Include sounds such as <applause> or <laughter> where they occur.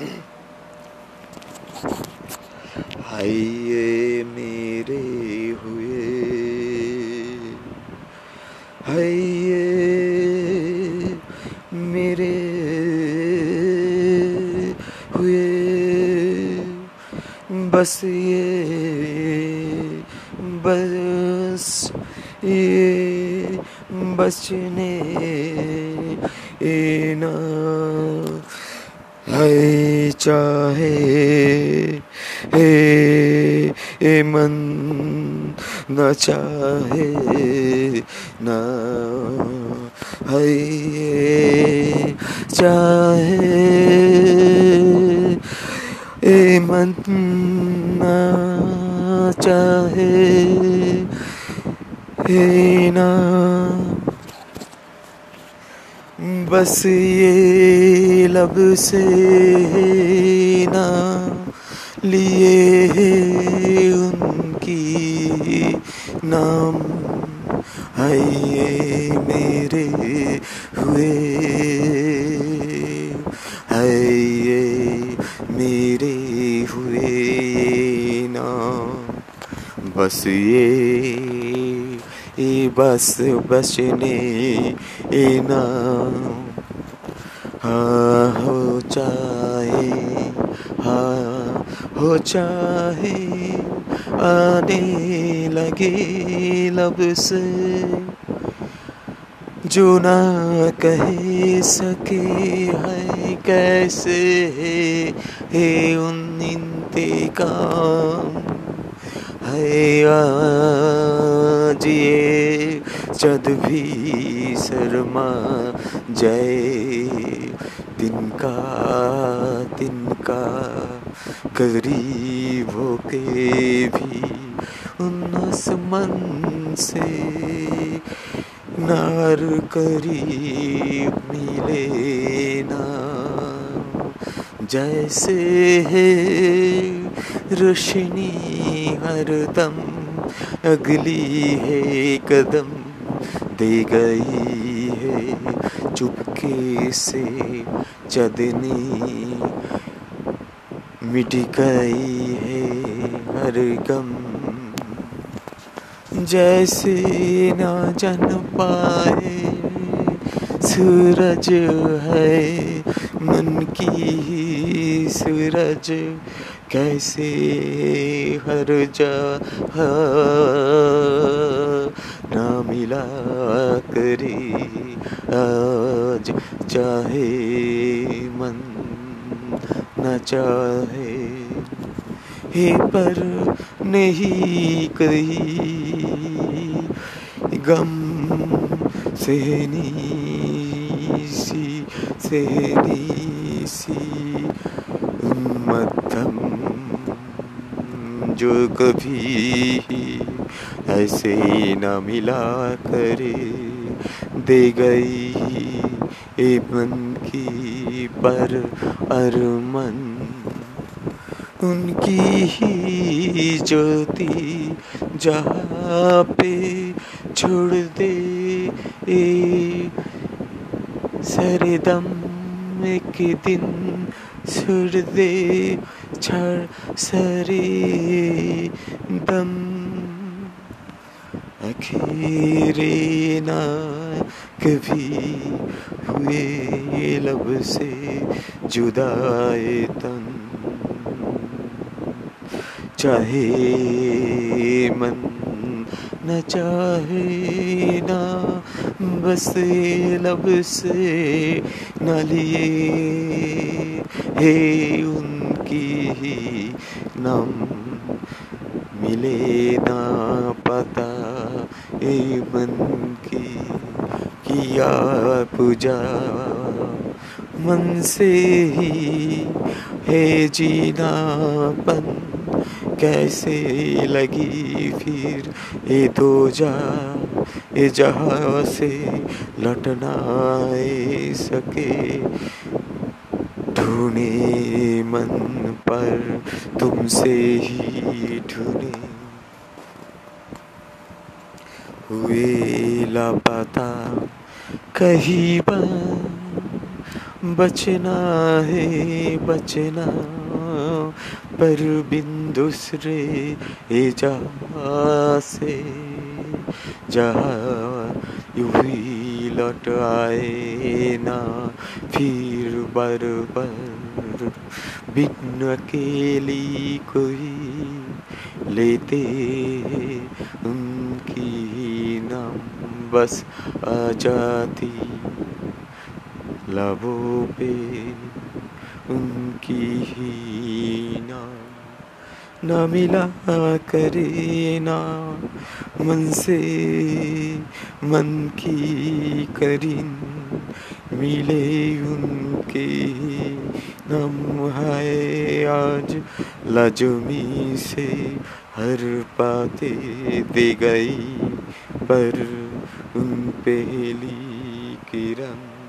<coughs> हाय मेरे हुए। हाय मेरे हुए। बस ये बस ये बचने ना। है चाहे हे ए मन न चाहे न है, चाहे ए मन न चाहे ए ना बस ये लब से ना लिए उनकी नाम। है ये मेरे हुए है ये मेरे हुए नाम। बस ये ये बस बचने नाम। हाँ हो चाहे हाँ हो चाहे, आने लगे लब से। जो ना कह सके है कैसे है उन इंतकाम। है आज ये जद भी शर्मा जय तिनका तिनका करीब होके भी उन्नस मन से नार करीब मिले ना। जैसे है रोशनी हरदम, अगली है कदम। दे गई है, चुपके से चदनी मिट गई है, हर गम जैसे ना जन पाए। सूरज है, मन की सूरज, कैसे हर जा ना मिला करी आज, चाहे मन न चाहे। हे पर नहीं कही गम सहनी सी सहनी सी। मध्यम जो कभी ऐसे न मिला करे, दे गई मन की पर अरमन। उनकी ही ज्योति जहाँ पे छोड़ दे ए सरदम, एक दिन सुर दे, छड़ सरे दम। अखेरे ना कभी हुए ये लब से जुदाए तन। चाहे मन न चाहे ना, बस ये लब से न लिए हे उनकी ही नम। मिले ना पता ए मन की, किया पूजा। मन से ही है जीनापन कैसे लगी फिर ये दो जा, ये जहाँ से लटना सके। ढूंढे मन पर, तुमसे ही ढूंढे। हुए लापता, कहीं पर बचना है, बचना, पर बिन दूसरे जा से, जहाँ यूँ ही लौट आए ना, फिर बार बार बिन अकेली कोई लेते उनकी नाम बस आ जाती लबों पे उनकी ही नाम न मिला करे ना मन से, मन की करीन मिले उनके नम है आज लजमी से हर पाते दे गई पर उन पहली किरण।